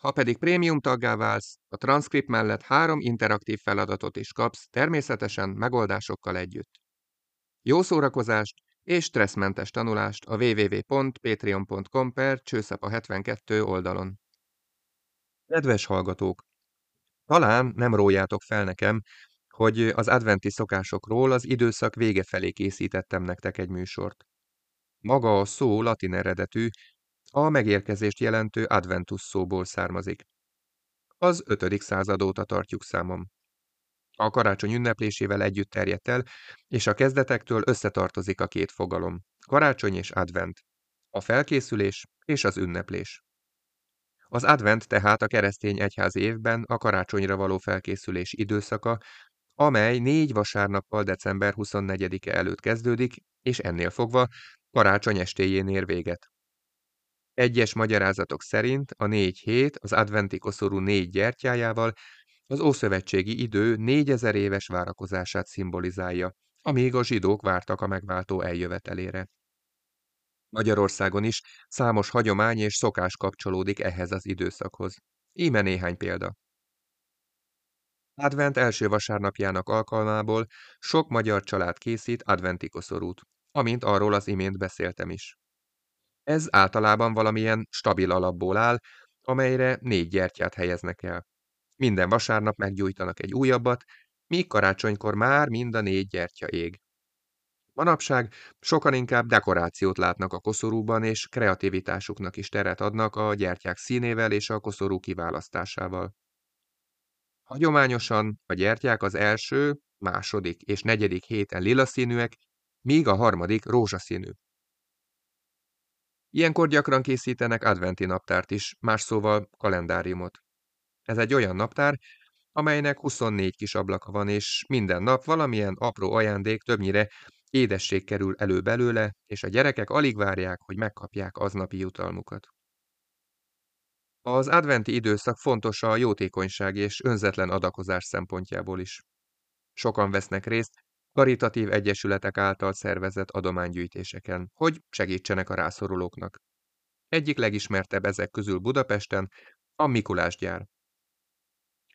Ha pedig prémium taggá válsz, a transzkript mellett három interaktív feladatot is kapsz, természetesen megoldásokkal együtt. Jó szórakozást és stresszmentes tanulást a www.patreon.com per csőszapa 72 oldalon. Kedves hallgatók! Talán nem rójátok fel nekem, hogy az adventi szokásokról az időszak vége felé készítettem nektek egy műsort. Maga a szó latin eredetű, a megérkezést jelentő adventus szóból származik. Az 5. század óta tartjuk számom. A karácsony ünneplésével együtt terjedt el, és a kezdetektől összetartozik a két fogalom, karácsony és advent, a felkészülés és az ünneplés. Az advent tehát a keresztény egyház évben a karácsonyra való felkészülés időszaka, amely négy vasárnappal december 24-e előtt kezdődik, és ennél fogva karácsony estéjén ér véget. Egyes magyarázatok szerint a négy hét az adventi koszorú négy gyertyájával az ószövetségi idő négyezer éves várakozását szimbolizálja, amíg a zsidók vártak a megváltó eljövetelére. Magyarországon is számos hagyomány és szokás kapcsolódik ehhez az időszakhoz. Íme néhány példa. Advent első vasárnapjának alkalmából sok magyar család készít adventi koszorút, amint arról az imént beszéltem is. Ez általában valamilyen stabil alapból áll, amelyre négy gyertyát helyeznek el. Minden vasárnap meggyújtanak egy újabbat, míg karácsonykor már mind a négy gyertya ég. Manapság sokan inkább dekorációt látnak a koszorúban, és kreativitásuknak is teret adnak a gyertyák színével és a koszorú kiválasztásával. Hagyományosan a gyertyák az első, második és negyedik héten lila színűek, míg a harmadik rózsaszínű. Ilyenkor gyakran készítenek adventi naptárt is, más szóval kalendáriumot. Ez egy olyan naptár, amelynek 24 kis ablaka van, és minden nap valamilyen apró ajándék, többnyire édesség kerül elő belőle, és a gyerekek alig várják, hogy megkapják aznapi jutalmukat. Az adventi időszak fontos a jótékonyság és önzetlen adakozás szempontjából is. Sokan vesznek részt karitatív egyesületek által szervezett adománygyűjtéseken, hogy segítsenek a rászorulóknak. Egyik legismertebb ezek közül Budapesten a Mikulás gyár.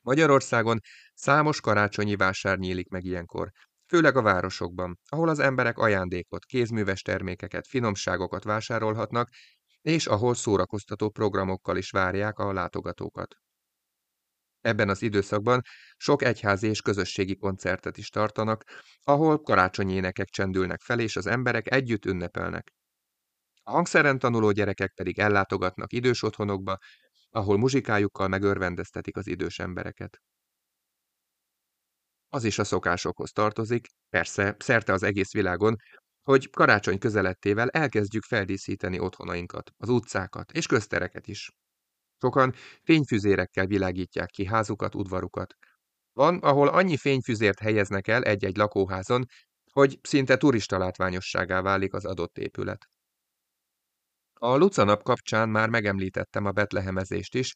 Magyarországon számos karácsonyi vásár nyílik meg ilyenkor, főleg a városokban, ahol az emberek ajándékot, kézműves termékeket, finomságokat vásárolhatnak, és ahol szórakoztató programokkal is várják a látogatókat. Ebben az időszakban sok egyházi és közösségi koncertet is tartanak, ahol karácsonyi énekek csendülnek fel, és az emberek együtt ünnepelnek. A hangszeren tanuló gyerekek pedig ellátogatnak idős otthonokba, ahol muzsikájukkal megörvendeztetik az idős embereket. Az is a szokásokhoz tartozik, persze szerte az egész világon, hogy karácsony közelettével elkezdjük feldíszíteni otthonainkat, az utcákat és köztereket is. Sokan fényfüzérekkel világítják ki házukat, udvarukat. Van, ahol annyi fényfüzért helyeznek el egy-egy lakóházon, hogy szinte turista látványosságá válik az adott épület. A Lucanap kapcsán már megemlítettem a betlehemezést is,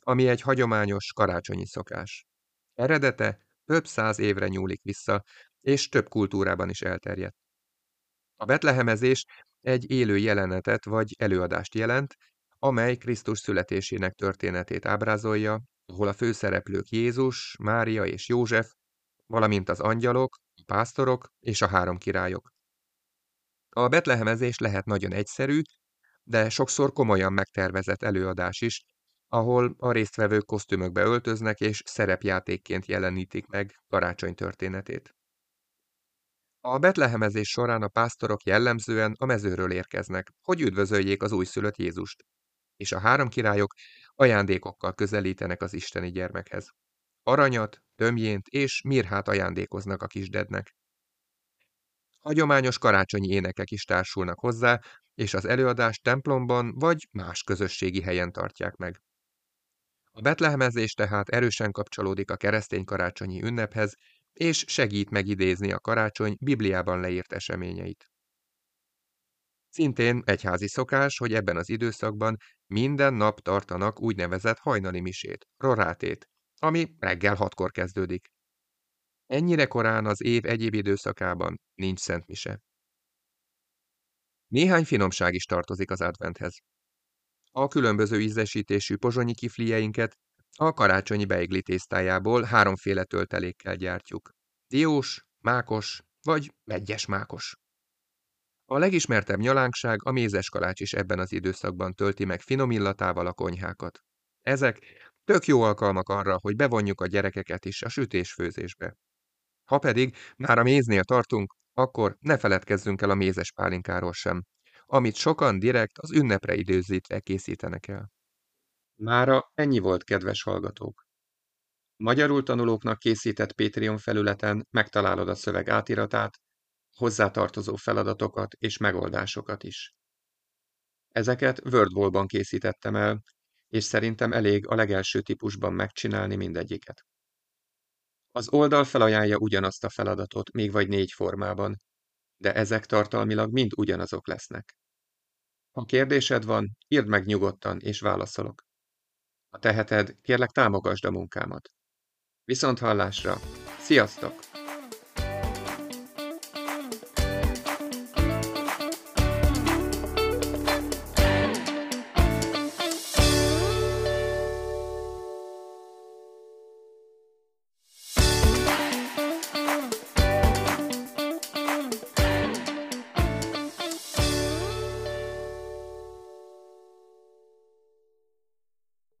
ami egy hagyományos karácsonyi szokás. Eredete több száz évre nyúlik vissza, és több kultúrában is elterjedt. A betlehemezés egy élő jelenetet vagy előadást jelent, amely Krisztus születésének történetét ábrázolja, ahol a főszereplők Jézus, Mária és József, valamint az angyalok, a pásztorok és a három királyok. A betlehemezés lehet nagyon egyszerű, de sokszor komolyan megtervezett előadás is, ahol a résztvevők kosztümökbe öltöznek és szerepjátékként jelenítik meg karácsony történetét. A betlehemezés során a pásztorok jellemzően a mezőről érkeznek, hogy üdvözöljék az újszülött Jézust, és a három királyok ajándékokkal közelítenek az isteni gyermekhez. Aranyat, tömjént és mirhát ajándékoznak a kisdednek. Hagyományos karácsonyi énekek is társulnak hozzá, és az előadást templomban vagy más közösségi helyen tartják meg. A betlehemezés tehát erősen kapcsolódik a keresztény karácsonyi ünnephez, és segít megidézni a karácsony Bibliában leírt eseményeit. Szintén egyházi szokás, hogy ebben az időszakban minden nap tartanak úgynevezett hajnali misét, rorátét, ami reggel hatkor kezdődik. Ennyire korán az év egyéb időszakában nincs szent mise. Néhány finomság is tartozik az adventhez. A különböző ízesítésű pozsonyi kiflieinket a karácsonyi beigli tésztájából háromféle töltelékkel gyártjuk. Diós, mákos vagy vegyes mákos. A legismertebb nyalánkság a mézes kalács is ebben az időszakban tölti meg finom illatával a konyhákat. Ezek tök jó alkalmak arra, hogy bevonjuk a gyerekeket is a sütésfőzésbe. Ha pedig már a méznél tartunk, akkor ne feledkezzünk el a mézes pálinkáról sem, amit sokan direkt az ünnepre időzítve készítenek el. Mára ennyi volt, kedves hallgatók! Magyarul tanulóknak készített Patreon felületen megtalálod a szöveg átiratát, hozzátartozó feladatokat és megoldásokat is. Ezeket WordWall-ban készítettem el, és szerintem elég a legelső típusban megcsinálni mindegyiket. Az oldal felajánlja ugyanazt a feladatot, még vagy négy formában, de ezek tartalmilag mind ugyanazok lesznek. Ha kérdésed van, írd meg nyugodtan, és válaszolok. Ha teheted, kérlek támogasd a munkámat. Viszont hallásra! Sziasztok!